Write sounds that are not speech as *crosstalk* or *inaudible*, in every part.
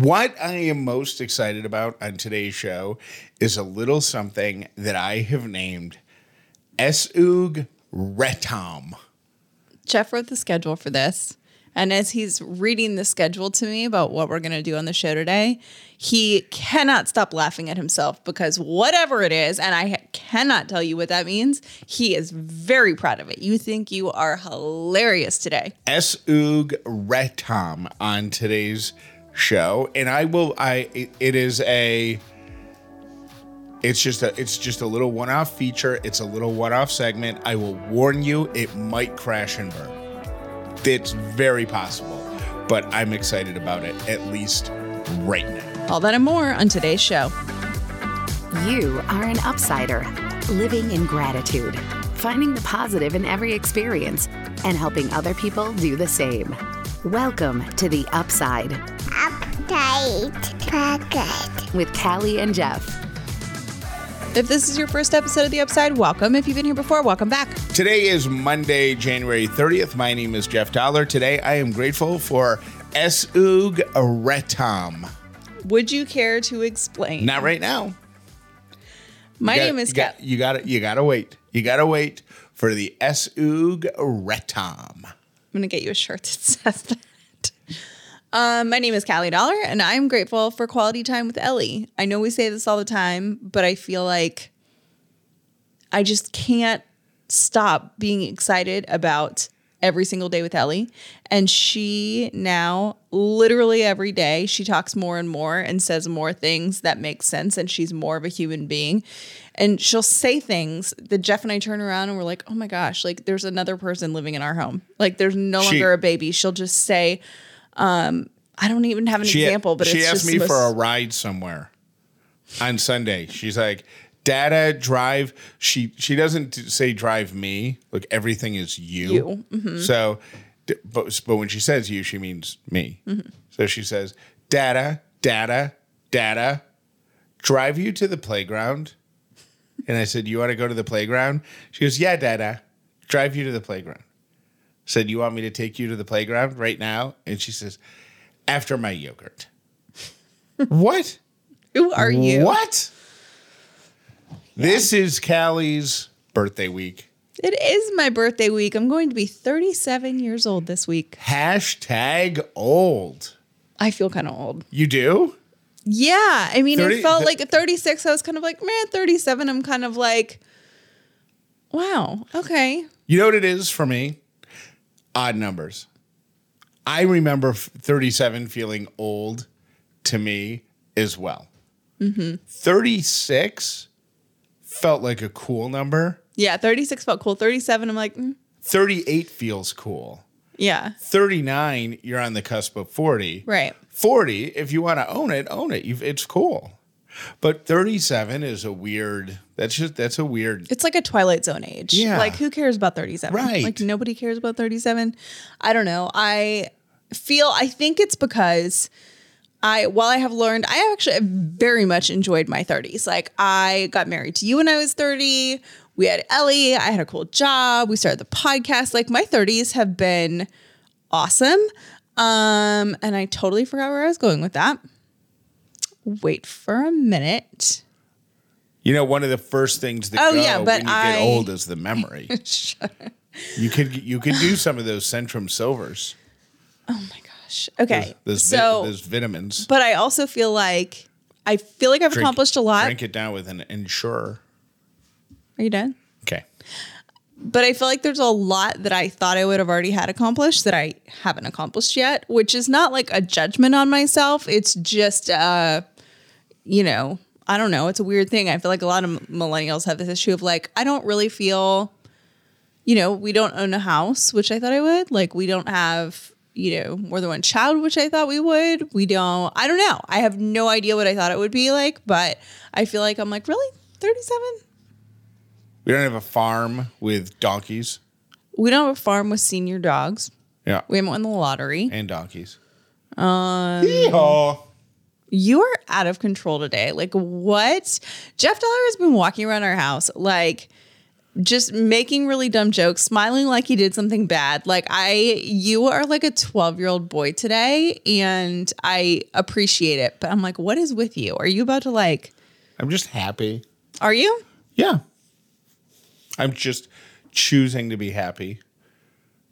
What I am most excited about on today's show is a little something that I have named Esug Retam. Jeff wrote the schedule for this. And as he's reading the schedule to me about what we're going to do on the show today, he cannot stop laughing at himself because whatever it is, and I cannot tell you what that means, he is very proud of it. You think you are hilarious today. Esug Retam on today's show. And I will, I, it- it is a, it's just a it's just a little one-off feature. It's a little one-off segment. I will warn you, it might crash and burn. It's very possible, but I'm excited about it at least right now. All that and more on today's show. You are an upsider, living in gratitude, finding the positive in every experience, and helping other people do the same. Welcome to the Upside Update Pocket. with Callie and Jeff. If this is your first episode of The Upside, welcome. If you've been here before, welcome back. Today is Monday, January 30th. My name is Jeff Dollar. Today I am grateful for Esug Retam. Would you care to explain? Not right now. My You name gotta- is you got, Kat. you got to you got to wait. You got to wait for the Esug Retam. I'm going to get you a shirt that *laughs* says that. Um, my name is Callie Dollar, and I'm grateful for quality time with Ellie. I know we say this all the time, but I feel like I just can't stop being excited about every single day with Ellie. And she now, literally every day, she talks more and more and says more things that make sense. And she's more of a human being. And she'll say things that Jeff and I turn around and we're like, oh my gosh, like there's another person living in our home. Like there's no She- longer a baby. She'll just say, um, I don't even have an She, example, but she it's asked just me the for a ride somewhere on Sunday. She's like, "Dada, drive." She she doesn't say drive me. Like everything is you. You, mm-hmm. So, but but when she says you, she means me. Mm-hmm. So she says, "Dada, Dada, Dada, drive you to the playground." And I said, "You want to go to the playground?" She goes, "Yeah, Dada, drive you to the playground." Said, "You want me to take you to the playground right now?" And she says, "After my yogurt." *laughs* what? Who are you? What? This is Callie's birthday week. It is my birthday week. I'm going to be 37 years old this week. Hashtag old. I feel kind of old. You do? Yeah. I mean, 30 it felt like at 36, I was kind of like, man, 37, I'm kind of like, wow, okay. You know what it is for me? Odd numbers. I remember 37 feeling old to me as well. Mm-hmm. 36 felt like a cool number. Yeah, 36 felt cool. 37, I'm like, mm, 38 feels cool. yeah, 39, you're on the cusp of 40. right. 40, if you want to own it, own it. You've, it's cool. But 37 is a weird, that's just, that's a weird. It's like a Twilight Zone age. Yeah. Like, who cares about 37? Right. Like, nobody cares about 37. I don't know. I feel, I think it's because I, while I have learned, I actually very much enjoyed my 30s. Like, I got married to you when I was 30. We had Ellie. I had a cool job. We started the podcast. Like, my 30s have been awesome. Um, and I totally forgot where I was going with that. Wait for a minute. You know, one of the first things that Oh, go yeah, but when you I- get old is the memory. *laughs* you could you could do some of those Centrum Silvers. Oh my gosh. Okay. Those, vi- so, those vitamins. but I also feel like I feel like I've Drink- accomplished a lot. Drink it down with an Ensure. Are you done? But I feel like there's a lot that I thought I would have already had accomplished that I haven't accomplished yet, which is not like a judgment on myself. It's just, uh, you know, I don't know. It's a weird thing. I feel like a lot of millennials have this issue of like, I don't really feel, you know, we don't own a house, which I thought I would. Like, we don't have, you know, more than one child, which I thought we would. We don't, I don't know. I have no idea what I thought it would be like, but I feel like I'm like, really? 37? We don't have a farm with donkeys. We don't have a farm with senior dogs. Yeah. We haven't won the lottery. and donkeys. Um, Yeehaw. You are out of control today. Like what? Jeff Dollar has been walking around our house like just making really dumb jokes, smiling like he did something bad. Like I you are like a 12-year-old boy today and I appreciate it. But I'm like, what is with you? Are you about to like I'm just happy. are you? Yeah. I'm just choosing to be happy.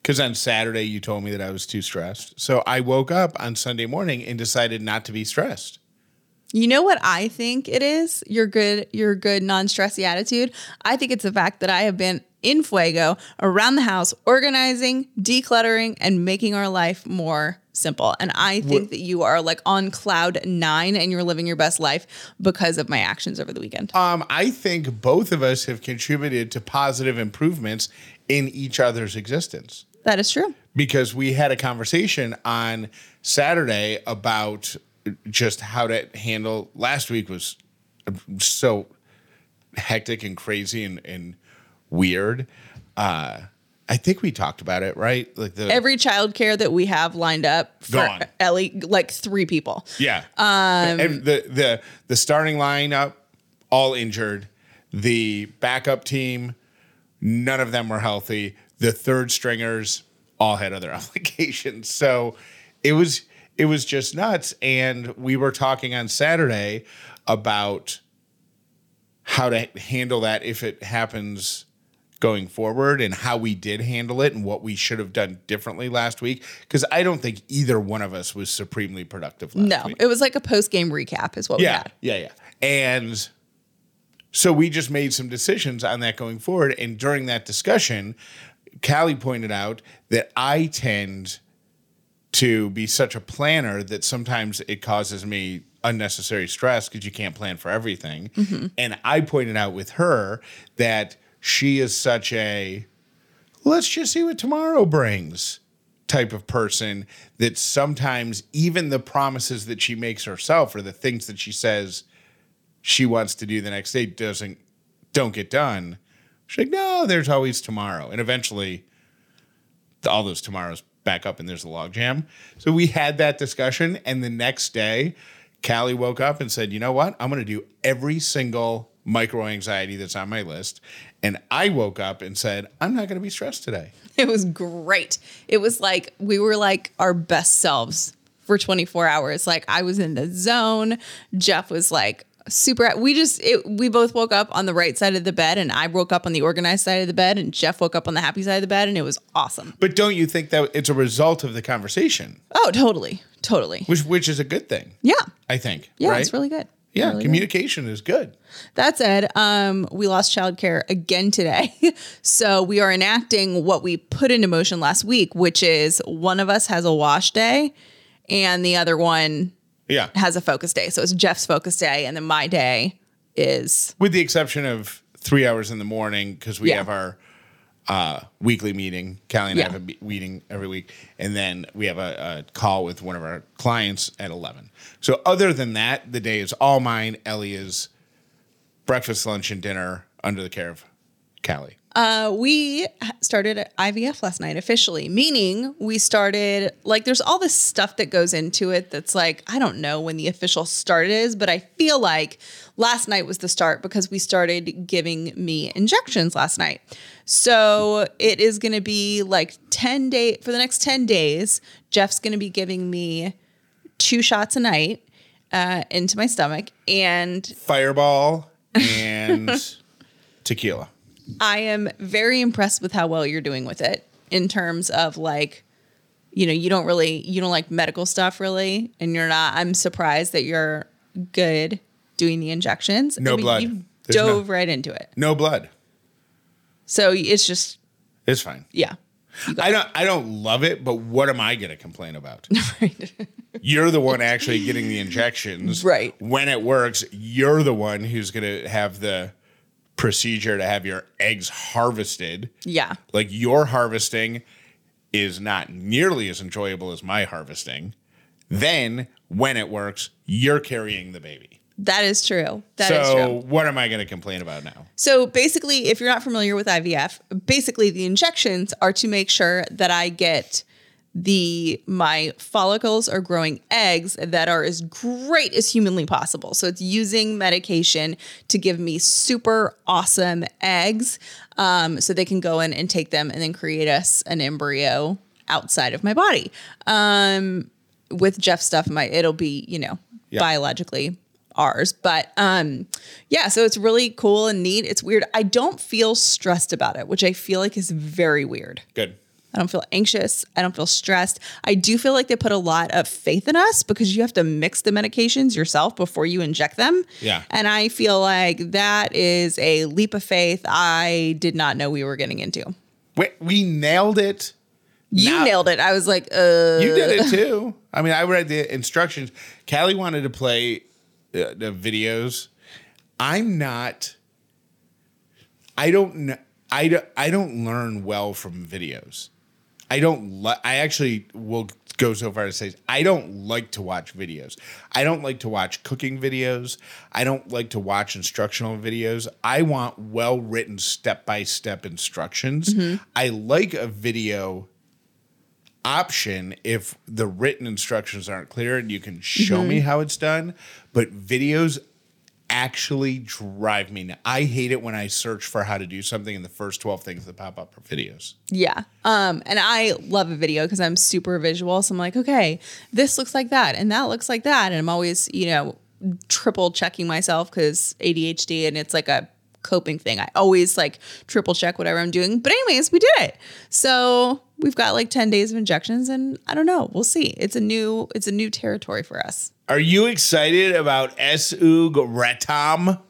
Because on Saturday, you told me that I was too stressed. So I woke up on Sunday morning and decided not to be stressed. You know what I think it is? Your good, your good non-stressy attitude. I think it's the fact that I have been in Fuego around the house, organizing, decluttering, and making our life more simple. And I think that you are like on cloud nine and you're living your best life because of my actions over the weekend. Um, I think both of us have contributed to positive improvements in each other's existence. That is true. because we had a conversation on Saturday about just how to handle last week was so hectic and crazy and, and weird. Uh, I think we talked about it, right? Like the Every childcare that we have lined up for Gone. Ellie, like three people. yeah, um, and the the the starting lineup all injured. The backup team, none of them were healthy. The third stringers all had other *laughs* obligations. So it was it was just nuts. And we were talking on Saturday about how to handle that if it happens going forward and how we did handle it and what we should have done differently last week. Because I don't think either one of us was supremely productive last No, week. it was like a post game recap, is what we Yeah, had. yeah, yeah. And so we just made some decisions on that going forward. And during that discussion, Callie pointed out that I tend to be such a planner that sometimes it causes me unnecessary stress because you can't plan for everything. Mm-hmm. And I pointed out with her that she is such a let's just see what tomorrow brings type of person that sometimes even the promises that she makes herself or the things that she says she wants to do the next day doesn't don't get done. She's like, no, there's always tomorrow. And eventually all those tomorrows back up and there's a log jam. So we had that discussion and the next day Callie woke up and said, you know what? I'm gonna do every single micro anxiety that's on my list. And I woke up and said, I'm not gonna be stressed today. *laughs* It was great. It was like we were like our best selves for 24 hours. Like I was in the zone. Jeff was like super we just it, we both woke up on the right side of the bed and I woke up on the organized side of the bed and Jeff woke up on the happy side of the bed and it was awesome. But don't you think that it's a result of the conversation, Oh, totally. Totally. which which is a good thing? Yeah. I think. Yeah, right? it's really good. Yeah. Really good. communication is good. That said, um, we lost childcare again today. *laughs* so we are enacting what we put into motion last week, which is one of us has a wash day and the other one Yeah. has a focus day. So it's Jeff's focus day, and then my day is With the exception of three hours in the morning because we Yeah. have our uh, weekly meeting. Callie and I have a meeting every week, and then we have a, a call with one of our clients at eleven. So other than that, the day is all mine. Ellie is breakfast, lunch, and dinner under the care of Callie. uh, we started at IVF last night officially, meaning we started like there's all this stuff that goes into it that's like I don't know when the official start is, but I feel like last night was the start because we started giving me injections last night. So it is going to be like 10 day for the next 10 days. Jeff's going to be giving me two shots a night uh, into my stomach and Fireball and *laughs* tequila. I am very impressed with how well you're doing with it in terms of like, you know, you don't really, you don't like medical stuff really, and you're not. I'm surprised that you're good doing the injections. No blood. You There's dove no- right into it, No blood. so it's just It's fine. yeah. I don't I don't love it, but what am I going to complain about? *laughs* *laughs* You're the one actually getting the injections. Right. When it works, you're the one who's going to have the procedure to have your eggs harvested. Yeah. Like your harvesting is not nearly as enjoyable as my harvesting. Then when it works, you're carrying the baby. That is true. That is so true. what am I going to complain about now? So basically, if you're not familiar with IVF, basically the injections are to make sure that I get the my follicles are growing eggs that are as great as humanly possible. So it's using medication to give me super awesome eggs, um, so they can go in and take them and then create us an embryo outside of my body. Um, with Jeff stuff, my it'll be you know Yeah. biologically ours. But um yeah, so it's really cool and neat. It's weird. I don't feel stressed about it, which I feel like is very weird. Good. I don't feel anxious. I don't feel stressed. I do feel like they put a lot of faith in us because you have to mix the medications yourself before you inject them. Yeah. And I feel like that is a leap of faith I did not know we were getting into. We, we nailed it. You Now- nailed it. I was like, uh You did it too. I mean, I read the instructions. Callie wanted to play uh, the videos. I'm not. I don't. I don't. I don't learn well from videos. I don't. Li- I actually will go so far as to say I don't like to watch videos. I don't like to watch cooking videos. I don't like to watch instructional videos. I want well written step by step instructions. I like a video option if the written instructions aren't clear and you can show me how it's done. But videos actually drive me. nuts. I hate it when I search for how to do something and the first 12 things that pop up are videos. Yeah. Um, and I love a video because I'm super visual. So I'm like, okay, this looks like that and that looks like that. And I'm always, you know, triple checking myself because ADHD and it's like a coping thing. I always like triple check whatever I'm doing. But anyways, we did it. So we've got like 10 days of injections and I don't know. We'll see. It's a new, it's a new territory for us. Are you excited about Esug Retam?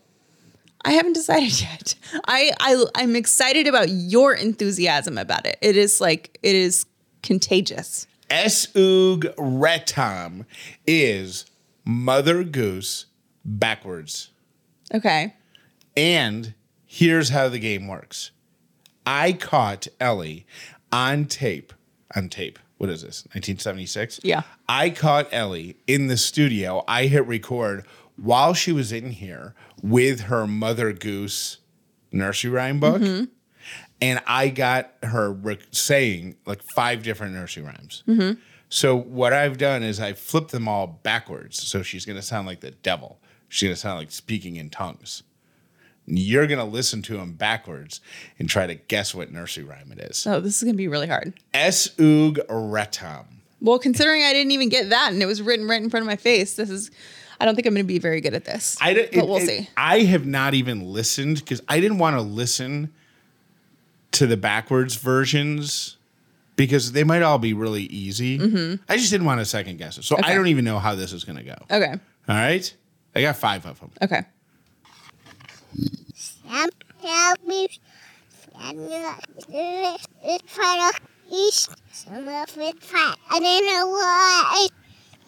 I haven't decided *laughs* yet. I, I I'm excited about your enthusiasm about it. It is like it is contagious. Esug Retam is Mother Goose backwards. Okay. And here's how the game works. I caught Ellie on tape. On tape. What is this? 1976? Yeah. I caught Ellie in the studio. I hit record while she was in here with her Mother Goose nursery rhyme book. Mm-hmm. And I got her rec- saying like five different nursery rhymes. Mm-hmm. So what I've done is I flipped them all backwards. So she's going to sound like the devil. She's going to sound like speaking in tongues. You're going to listen to them backwards and try to guess what nursery rhyme it is. Oh, this is gonna be really hard. Esug retam. Well, considering I didn't even get that and it was written right in front of my face, this is I don't think I'm gonna be very good at this. I don't- but it- we'll it- see. I have not even listened because I didn't want to listen to the backwards versions because they might all be really easy. I just didn't want to second guess it. So I Mm-hmm. Don't even know how this is going to go. Okay. All right. I got five of them. Okay. Sam help me. It's part of east. Some of it fat. I don't know why.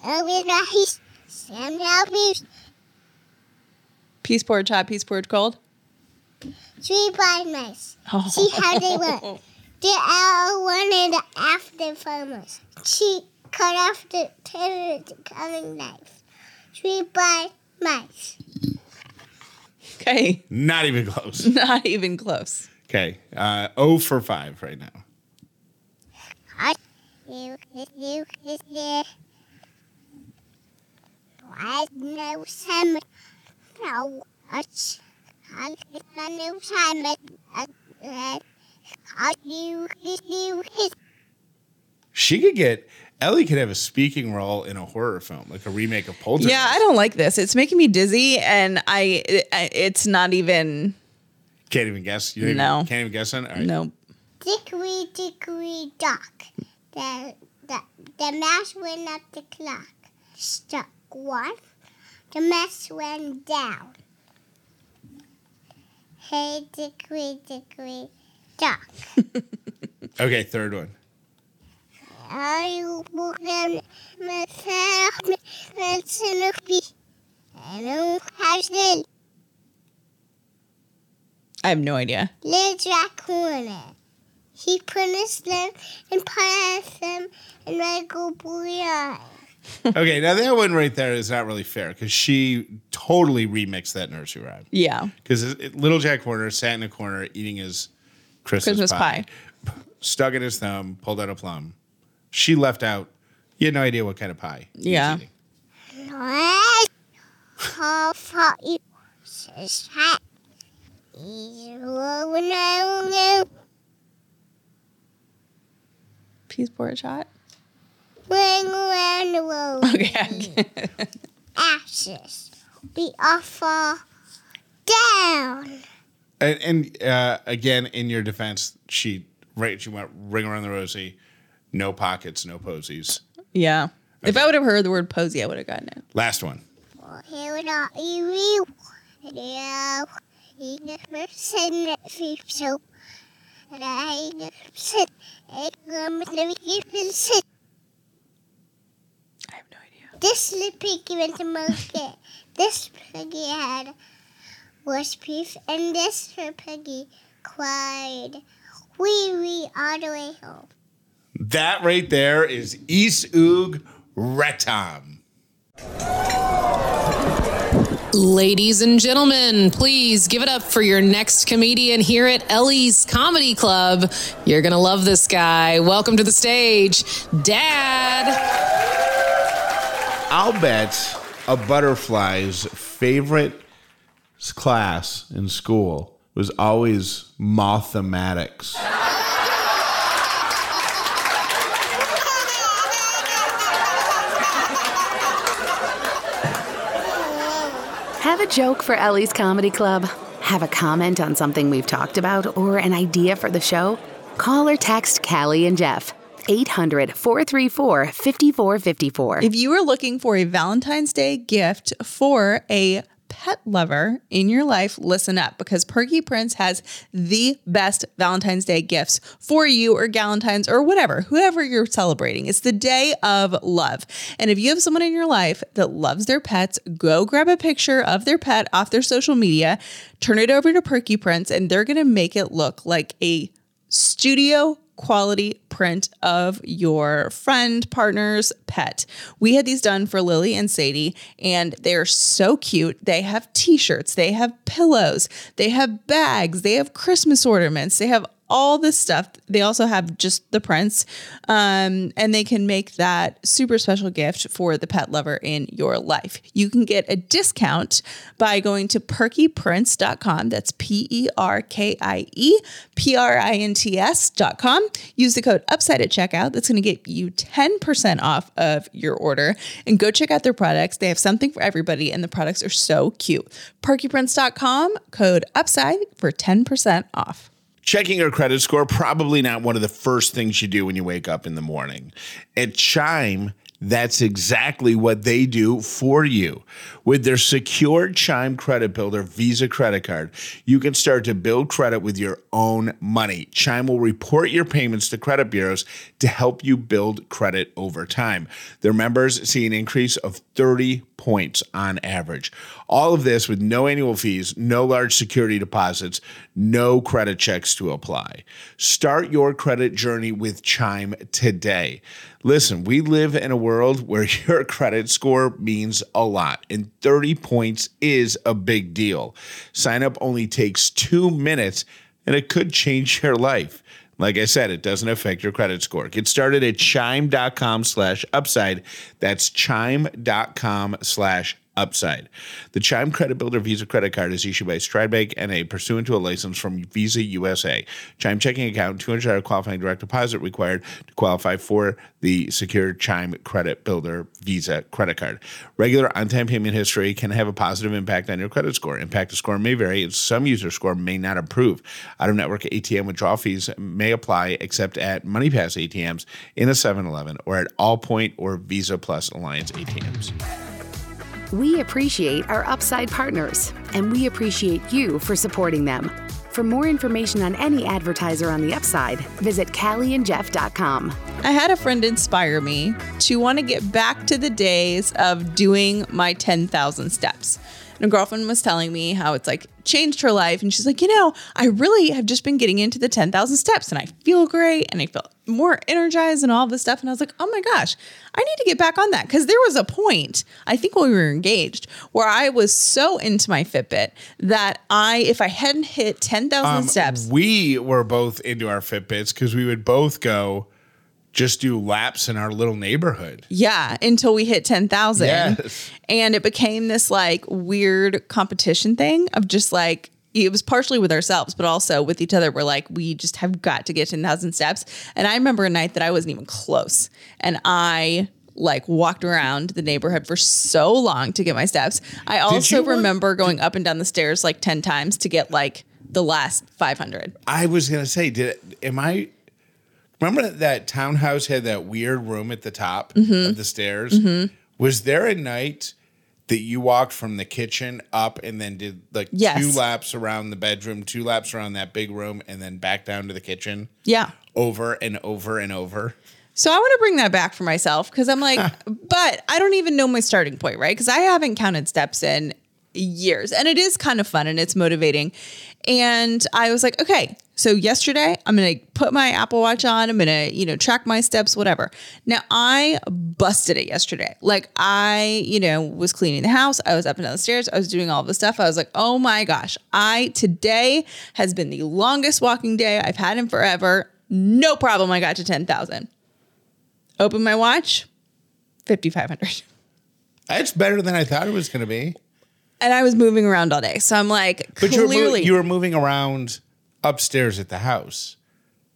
I was not east. Sam help me. Peace poured hot, peace poured cold. Three blind mice. Oh. See how they went. *laughs* The owl wanted the after farmers. She cut off the tail of the cutting knife. Three blind mice. Okay. Not even close. *laughs* Not even close. Okay. Uh, 0 for 5 right now. I you you you I know some no it's I know some I you you She could get, Ellie could have a speaking role in a horror film, like a remake of Poltergeist. Yeah, I don't like this. It's making me dizzy, and I it, it's not even Can't even guess. You don't No. Even, can't even guess on it? All right. no. Dickory dickory dock. The the the mouse went up the clock. Stuck one. The mouse went down. Hey dickory dickory dock. *laughs* Okay, third one. I will myself and I know I have no idea. Little Jack raccoon. He punished them and punished them and I go boy. Okay, now that one right there is not really fair because she totally remixed that nursery rhyme. Yeah. Because little Jack Horner sat in a corner eating his Christmas, Christmas pie, pie. stuck in his thumb, pulled out a plum, she left out. You had no idea what kind of pie. he was Yeah. eating. What? How far you says hat? Is rolling around Please pour a shot. ring around the world. Okay. Ashes. We are fall down. And, and uh, again, in your defense, she right. She went ring around the rosy. No pockets, no posies. yeah. If I would have heard the word posy, I would have gotten it. Last one. Here we are. You now. You never said that so. I never said it. I'm never even said I have no idea. this little piggy went to market. this piggy had was beef, and this little piggy cried. Wee wee all the way home. That right there is Isug Retam. Ladies and gentlemen, please give it up for your next comedian here at Ellie's Comedy Club. You're going to love this guy. Welcome to the stage, Dad. I'll bet a butterfly's favorite class in school was always mathematics. Have a joke for Ellie's Comedy Club? Have a comment on something we've talked about or an idea for the show? Call or text Callie and Jeff. 800 434 5454. If you are looking for a Valentine's Day gift for a pet lover in your life, listen up because Perkie Prints has the best Valentine's Day gifts for you or Galentine's or whatever, whoever you're celebrating. It's the day of love. And if you have someone in your life that loves their pets, go grab a picture of their pet off their social media, turn it over to Perkie Prints, and they're going to make it look like a studio quality print of your friend, partner's pet. We had these done for Lily and Sadie, and they're so cute. They have t shirts, they have pillows, they have bags, they have Christmas ornaments, they have all this stuff. They also have just the prints, um, and they can make that super special gift for the pet lover in your life. You can get a discount by going to perkieprints.com. That's P E R K I E P R I N T S.com. Use the code UPSIDE at checkout. That's going to get you 10% off of your order. And go check out their products. They have something for everybody, and the products are so cute. Perkieprints.com, code UPSIDE for 10% off. Checking your credit score, probably not one of the first things you do when you wake up in the morning. At Chime, that's exactly what they do for you. With their secure Chime Credit Builder Visa credit card, you can start to build credit with your own money. Chime will report your payments to credit bureaus to help you build credit over time. Their members see an increase of 30 points on average. All of this with no annual fees, no large security deposits, no credit checks to apply. Start your credit journey with Chime today. Listen, we live in a world where *laughs* your credit score means a lot, and 30 points is a big deal. Sign up only takes two minutes, and it could change your life. Like I said, it doesn't affect your credit score. Get started at chime.com slash upside. That's chime.com slash upside. The Chime Credit Builder Visa credit card is issued by Stride Bank NA pursuant to a license from Visa USA. Chime checking account, $200 qualifying direct deposit required to qualify for the secure Chime Credit Builder Visa credit card. Regular on-time payment history can have a positive impact on your credit score. Impact of score may vary, and some user score may not improve. Out-of-network ATM withdrawal fees may apply except at MoneyPass ATMs in a 7-Eleven or at Allpoint or Visa Plus Alliance ATMs. We appreciate our Upside partners, and we appreciate you for supporting them. For more information on any advertiser on the Upside, visit CallieandJeff.com. I had a friend inspire me to want to get back to the days of doing my 10,000 steps. And a girlfriend was telling me how it's like changed her life. And she's like, you know, I really have just been getting into the 10,000 steps and I feel great and I feel more energized and all this stuff. And I was like, oh my gosh, I need to get back on that. Because there was a point, I think when we were engaged, where I was so into my Fitbit that I, if I hadn't hit 10,000 um, steps, We were both into our Fitbits because we would both go just do laps in our little neighborhood. Yeah, until we hit 10,000. Yes. And it became this like weird competition thing of just like, it was partially with ourselves, but also with each other. We're like, we just have got to get 10,000 steps. And I remember a night that I wasn't even close. And I like walked around the neighborhood for so long to get my steps. I also remember going up and down the stairs like 10 times to get like the last 500. I was gonna say, did am I remember that, townhouse had that weird room at the top Mm-hmm. of the stairs? Was there a night that you walked from the kitchen up and then did like Yes. two laps around the bedroom, two laps around that big room, and then back down to the kitchen Yeah. over and over and over? So I want to bring that back for myself because I'm like, *laughs* but I don't even know my starting point, right? Because I haven't counted steps in years and it is kind of fun and it's motivating. And I was like, okay, so yesterday I'm going to put my Apple Watch on. I'm going to, you know, track my steps, whatever. Now I busted it yesterday. Like I, you know, was cleaning the house. I was up and down the stairs. I was doing all the stuff. I was like, oh my gosh, I today has been the longest walking day I've had in forever. No problem. I got to 10,000. Open my watch, 5,500. That's better than I thought it was gonna be. And I was moving around all day. So I'm like, But you were, mo- clearly. you were moving around upstairs at the house.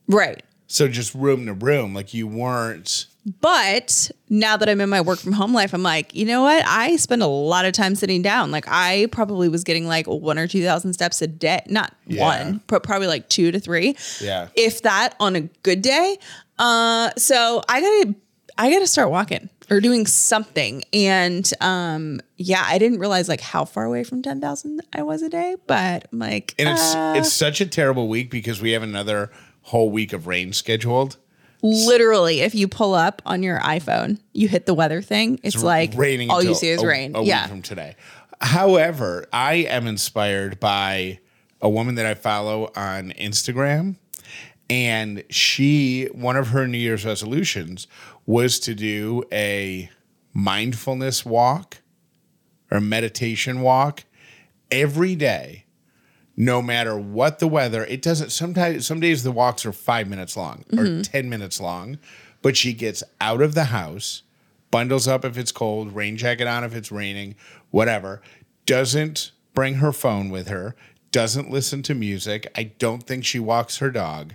right. So just room to room. Like you weren't But now that I'm in my work from home life, I'm like, you know what? I spend a lot of time sitting down. Like I probably was getting like one or 2,000 steps a day. Not Yeah. one, but probably like two to three. Yeah. If that on a good day. Uh, so I gotta, I gotta start walking or doing something. And um, yeah, I didn't realize like how far away from 10,000 I was a day, but I'm like, and it's uh, it's such a terrible week because we have another whole week of rain scheduled. literally if you pull up on your iphone you hit the weather thing it's, like raining. all you see is a- rain A week yeah from today. However, I am inspired by a woman that I follow on Instagram, and she one of her New Year's resolutions was to do a mindfulness walk or meditation walk every day no matter what the weather. It doesn't sometimes some days the walks are five minutes long or mm-hmm. 10 minutes long but she gets out of the house bundles up if it's cold rain jacket on if it's raining whatever doesn't bring her phone with her doesn't listen to music. I don't think she walks her dog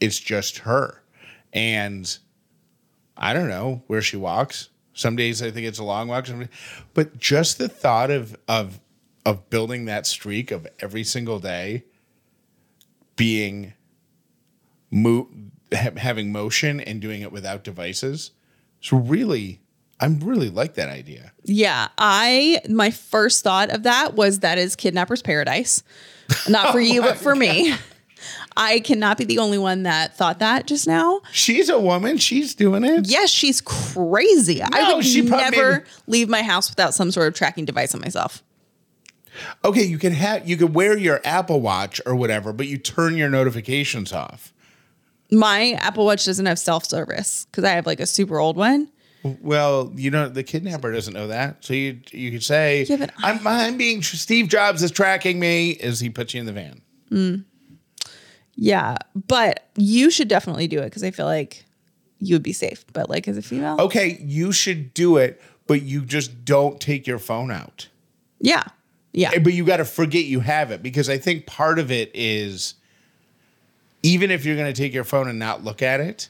it's just her. And i don't know where she walks. Some days i think it's a long walk. But just the thought of of of building that streak of every single day being mo- ha- having motion and doing it without devices it's really i'm really like that idea. Yeah i my first thought of that was that is kidnappers paradise. Not for *laughs* you but for me oh i cannot be the only one that thought that just now. She's a woman. She's doing it. Yes she's crazy. I would she never maybe- leave my house without some sort of tracking device on myself. Okay you can have you could wear your apple watch or whatever but you turn your notifications off. My apple watch doesn't have self-service because i have like a super old one. Well, you know, the kidnapper doesn't know that. So you you could say, Yeah, I'm, I'm being, Steve Jobs is tracking me. As he puts you in the van. Mm. Yeah, but you should definitely do it because I feel like you would be safe. But like as a female, Okay, you should do it, but you just don't take your phone out. yeah, yeah, Eh, But you got to forget you have it because I think part of it is even if you're going to take your phone and not look at it,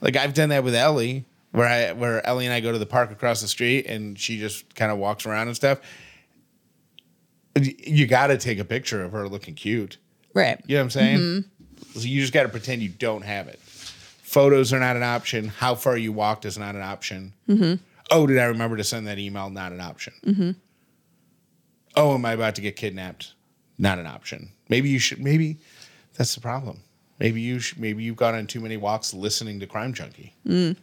like I've done that with Ellie, where I where Ellie and I go to the park across the street and she just kind of walks around and stuff. You got to take a picture of her looking cute. Right. You know what I'm saying? Mm-hmm. So you just got to pretend you don't have it. Photos are not an option. How far you walked is not an option. Mm-hmm. Oh, did I remember to send that email? Not an option. Mm-hmm. Oh, am I about to get kidnapped? Not an option. Maybe you should. Maybe that's the problem. Maybe you should. Maybe you've gone on too many walks listening to Crime Junkie. Mm.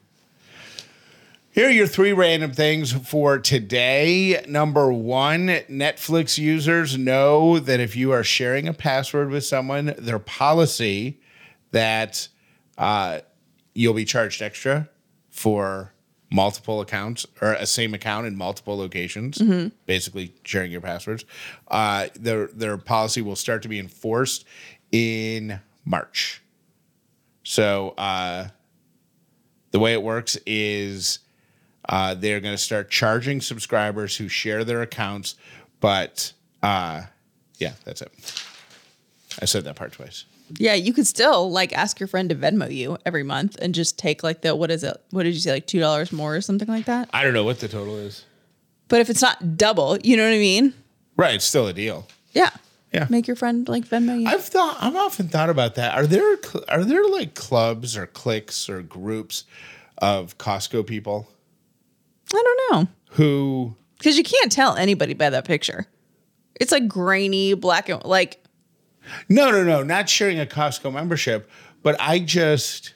Here are your three random things for today. Number one, Netflix users know that if you are sharing a password with someone, their policy that uh, you'll be charged extra for multiple accounts or a same account in multiple locations, basically sharing your passwords. Uh, their their policy will start to be enforced in March. So uh, the way it works is uh, they're going to start charging subscribers who share their accounts, but uh, yeah, that's it. I said that part twice. Yeah, you could still like ask your friend to Venmo you every month and just take like the what is it? What did you say? Like two dollars more or something like that. I don't know what the total is. But if it's not double, you know what I mean? Right, it's still a deal. Yeah. Yeah. Make your friend like Venmo you. I've thought I've often thought about that. Are there are there like clubs or cliques or groups of Costco people I don't know. who Because you can't tell anybody by that picture. It's like grainy, black and like No, no, no, not sharing a Costco membership, but I just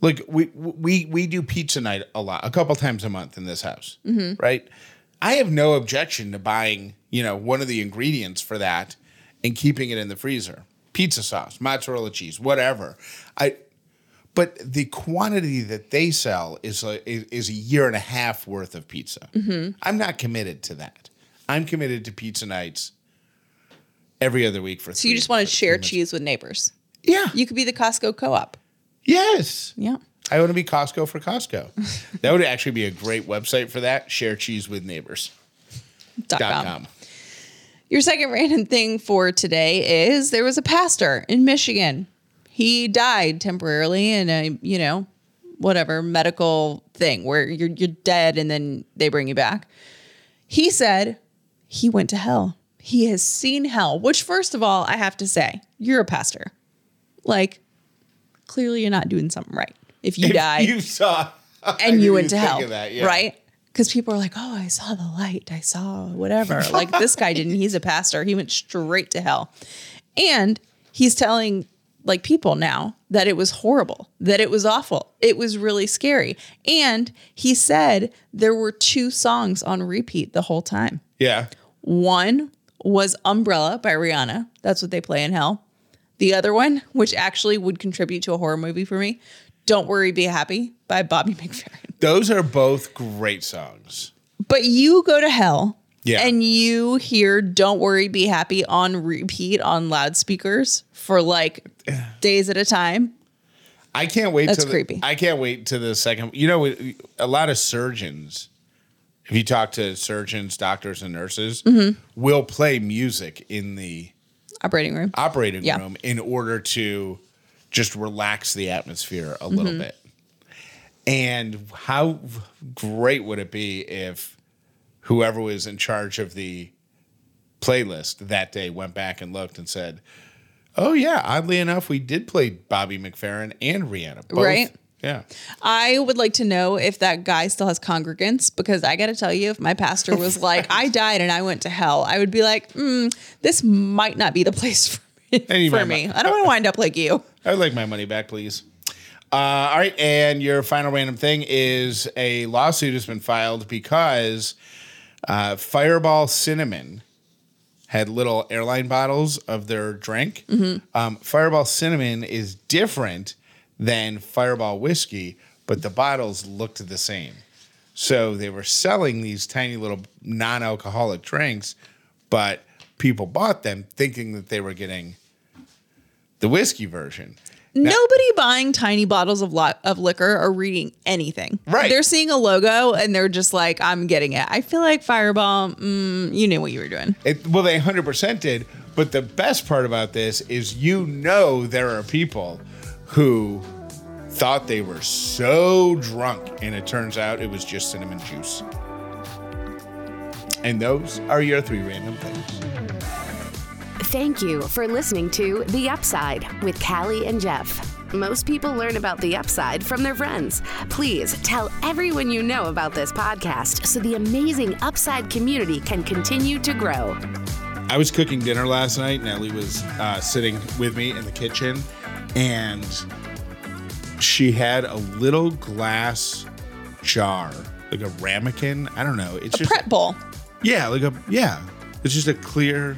like we we we do pizza night a lot, a couple times a month in this house, mm-hmm. right? I have no objection to buying, you know, one of the ingredients for that and keeping it in the freezer. Pizza sauce, mozzarella cheese, whatever. I but the quantity that they sell is a, is, a year and a half worth of pizza. Mm-hmm. I'm not committed to that. I'm committed to pizza nights every other week for. so you just want to share cheese with neighbors. Yeah. You could be the Costco co-op. yes. Yeah. I want to be Costco for Costco. *laughs* that would actually be a great website for that. Share cheese with neighbors. Dot Dot com. com. Your second random thing for today is there was a pastor in Michigan. He died temporarily in a, you know, whatever medical thing where you're you're dead and then they bring you back. He said he went to hell. He has seen hell, which first of all, I have to say, you're a pastor. Like clearly you're not doing something right. If you If die You *laughs* saw. *laughs* And you went to *laughs* hell, that, yeah. right? Because people are like, "Oh, I saw the light. I saw whatever." like this guy didn't. He's a pastor. He went straight to hell, and he's telling like people now that it was horrible, that it was awful, it was really scary, and he said there were two songs on repeat the whole time. Yeah. One was Umbrella by Rihanna. That's what they play in hell. The other one, which actually would contribute to a horror movie for me, Don't Worry, Be Happy by Bobby *laughs* McFerrin. Those are both great songs. But you go to hell Yeah. and you hear Don't Worry, Be Happy on repeat on loudspeakers for like *sighs* days at a time. I can't wait. That's to the, creepy. I can't wait to the second. You know, a lot of surgeons, if you talk to surgeons, doctors, and nurses, Mm-hmm. will play music in the Operating room. operating Yeah. room in order to just relax the atmosphere a little Mm-hmm. bit. And how great would it be if whoever was in charge of the playlist that day went back and looked and said, "Oh yeah, oddly enough, we did play Bobby McFerrin and Rihanna, both. Right. Yeah, I would like to know if that guy still has congregants because I got to tell you, if my pastor was *laughs* like, I died and I went to hell, I would be like, mm, this might not be the *laughs* place for me. For me. I don't want to wind up like you. *laughs* I would like my money back, please." Uh, all right, and your final random thing is a lawsuit has been filed because uh, Fireball Cinnamon had little airline bottles of their drink. Um, Fireball Cinnamon is different than Fireball Whiskey, but the bottles looked the same. So they were selling these tiny little non alcoholic drinks, but people bought them thinking that they were getting the whiskey version. Nobody buying tiny bottles of lo- of liquor or reading anything. Right. They're seeing a logo and they're just like, I'm getting it. I feel like Fireball, mm, you knew what you were doing. It, well, they 100% did. But the best part about this is you know there are people who thought they were so drunk, and it turns out it was just cinnamon juice. And those are your three random things. Thank you for listening to The Upside with Callie and Jeff. Most people learn about the upside from their friends. Please tell everyone you know about this podcast so the amazing upside community can continue to grow. I was cooking dinner last night. Nellie was uh, sitting with me in the kitchen, and she had a little glass jar, like a ramekin. I don't know. It's A just prep bowl. yeah, like a yeah. It's just a clear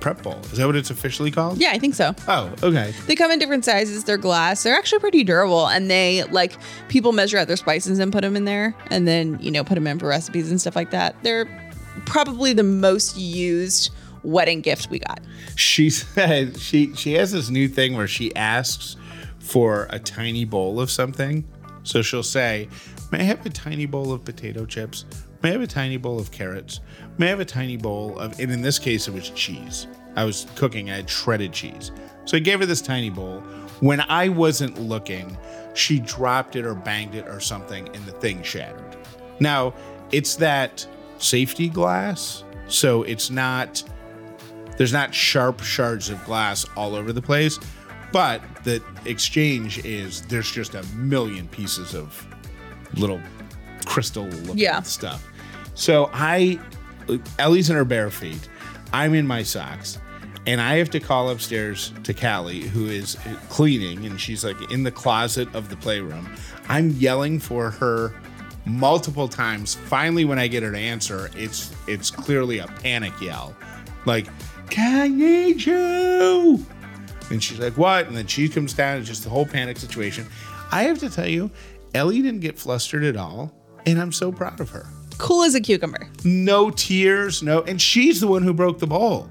prep bowl. Is that what it's officially called? Yeah, I think so. Oh, okay. They come in different sizes. They're glass. They're actually pretty durable, and they like people measure out their spices and put them in there, and then you know put them in for recipes and stuff like that. They're probably the most used wedding gift we got. She *laughs* said she she has this new thing where she asks for a tiny bowl of something. So she'll say, May I have a tiny bowl of potato chips? May I have a tiny bowl of carrots? May I have a tiny bowl of, and in this case, it was cheese. I was cooking, I had shredded cheese. So I gave her this tiny bowl. When I wasn't looking, she dropped it or banged it or something, and the thing shattered. Now, it's that safety glass, so it's not, there's not sharp shards of glass all over the place, but the exchange is there's just a million pieces of little crystal looking Yeah. stuff. So I, Ellie's in her bare feet. I'm in my socks. And I have to call upstairs to Callie, who is cleaning, and she's like in the closet of the playroom. I'm yelling for her multiple times. Finally, when I get her to answer, it's it's clearly a panic yell, like "I need you!" And she's like, "What?" And then she comes down. It's just the whole panic situation. I have to tell you, Ellie didn't get flustered at all, and I'm so proud of her. Cool as a cucumber. No tears, no, and she's the one who broke the bowl.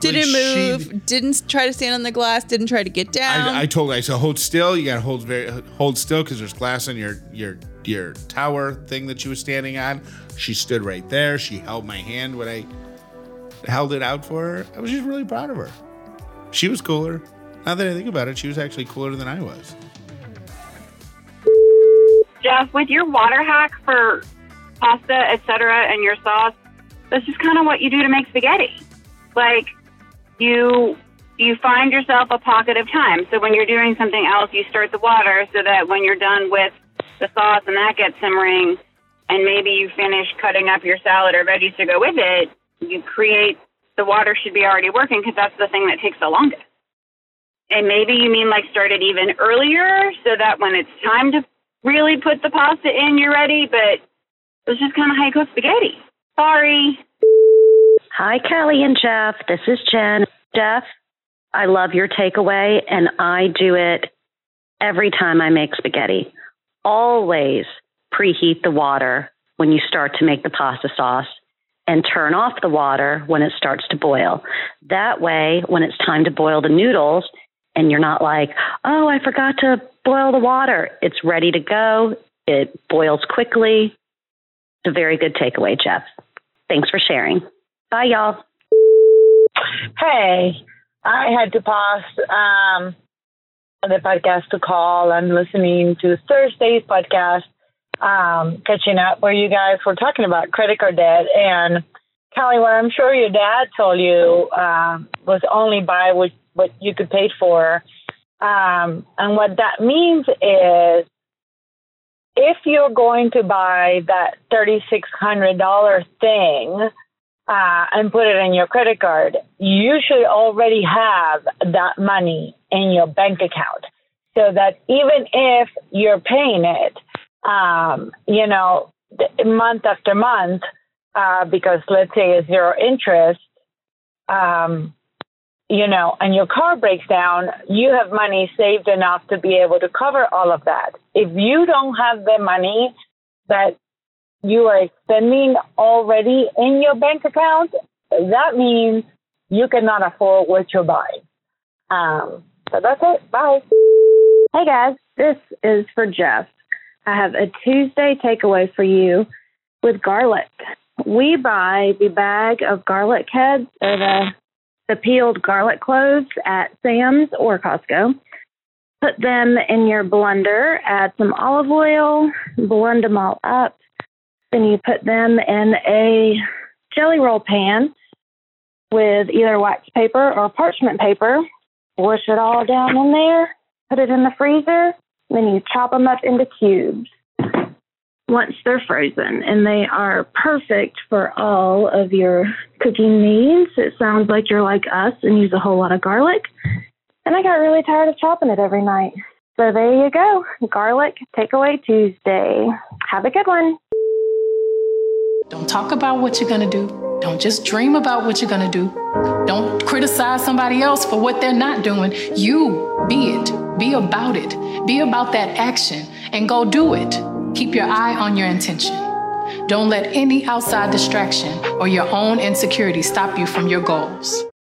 Didn't Like, she- move. Didn't try to stand on the glass. Didn't try to get down. I, I told her, I said, hold still. You gotta hold very hold still because there's glass on your your your tower thing that she was standing on. She stood right there. She held my hand when I held it out for her. I was just really proud of her. She was cooler. Now that I think about it, she was actually cooler than I was. Jeff, with your water hack for pasta, etc., and your sauce, that's just kind of what you do to make spaghetti. Like you you find yourself a pocket of time. So when you're doing something else, you start the water so that when you're done with the sauce and that gets simmering, and maybe you finish cutting up your salad or veggies to go with it, you create the water should be already working because that's the thing that takes the longest. And maybe you mean like start it even earlier so that when it's time to really put the pasta in, you're ready. But it's just kind of how you cook spaghetti. Sorry. Hi, Kelly and Jeff. This is Jen. Jeff, I love your takeaway, and I do it every time I make spaghetti. Always preheat the water when you start to make the pasta sauce and turn off the water when it starts to boil. That way, when it's time to boil the noodles, and you're not like, oh, I forgot to boil the water, it's ready to go. It boils quickly. It's a very good takeaway, Jeff. Thanks for sharing. Bye, y'all. Hey, I had to pause um, the podcast to call. I'm listening to Thursday's podcast, um, catching up where you guys were talking about credit card debt. And Callie, what I'm sure your dad told you um, was only buy what, what you could pay for. Um, and what that means is if you're going to buy that $3,600 thing, uh, and put it in your credit card, you should already have that money in your bank account. So that even if you're paying it, um, you know, month after month, uh, because let's say it's zero interest, um, you know, and your car breaks down, you have money saved enough to be able to cover all of that. If you don't have the money that you are spending already in your bank account, that means you cannot afford what you're buying. Um, so that's it. Bye. Hey guys, this is for Jeff. I have a Tuesday takeaway for you with garlic. We buy the bag of garlic heads or the the peeled garlic cloves at Sam's or Costco. Put them in your blender, add some olive oil, blend them all up. Then you put them in a jelly roll pan with either wax paper or parchment paper. Push it all down in there, put it in the freezer, then you chop them up into cubes. Once they're frozen and they are perfect for all of your cooking needs, it sounds like you're like us and use a whole lot of garlic. And I got really tired of chopping it every night. So there you go. Garlic Takeaway Tuesday. Have a good one. Don't talk about what you're going to do. Don't just dream about what you're going to do. Don't criticize somebody else for what they're not doing. You be it. Be about it. Be about that action and go do it. Keep your eye on your intention. Don't let any outside distraction or your own insecurity stop you from your goals.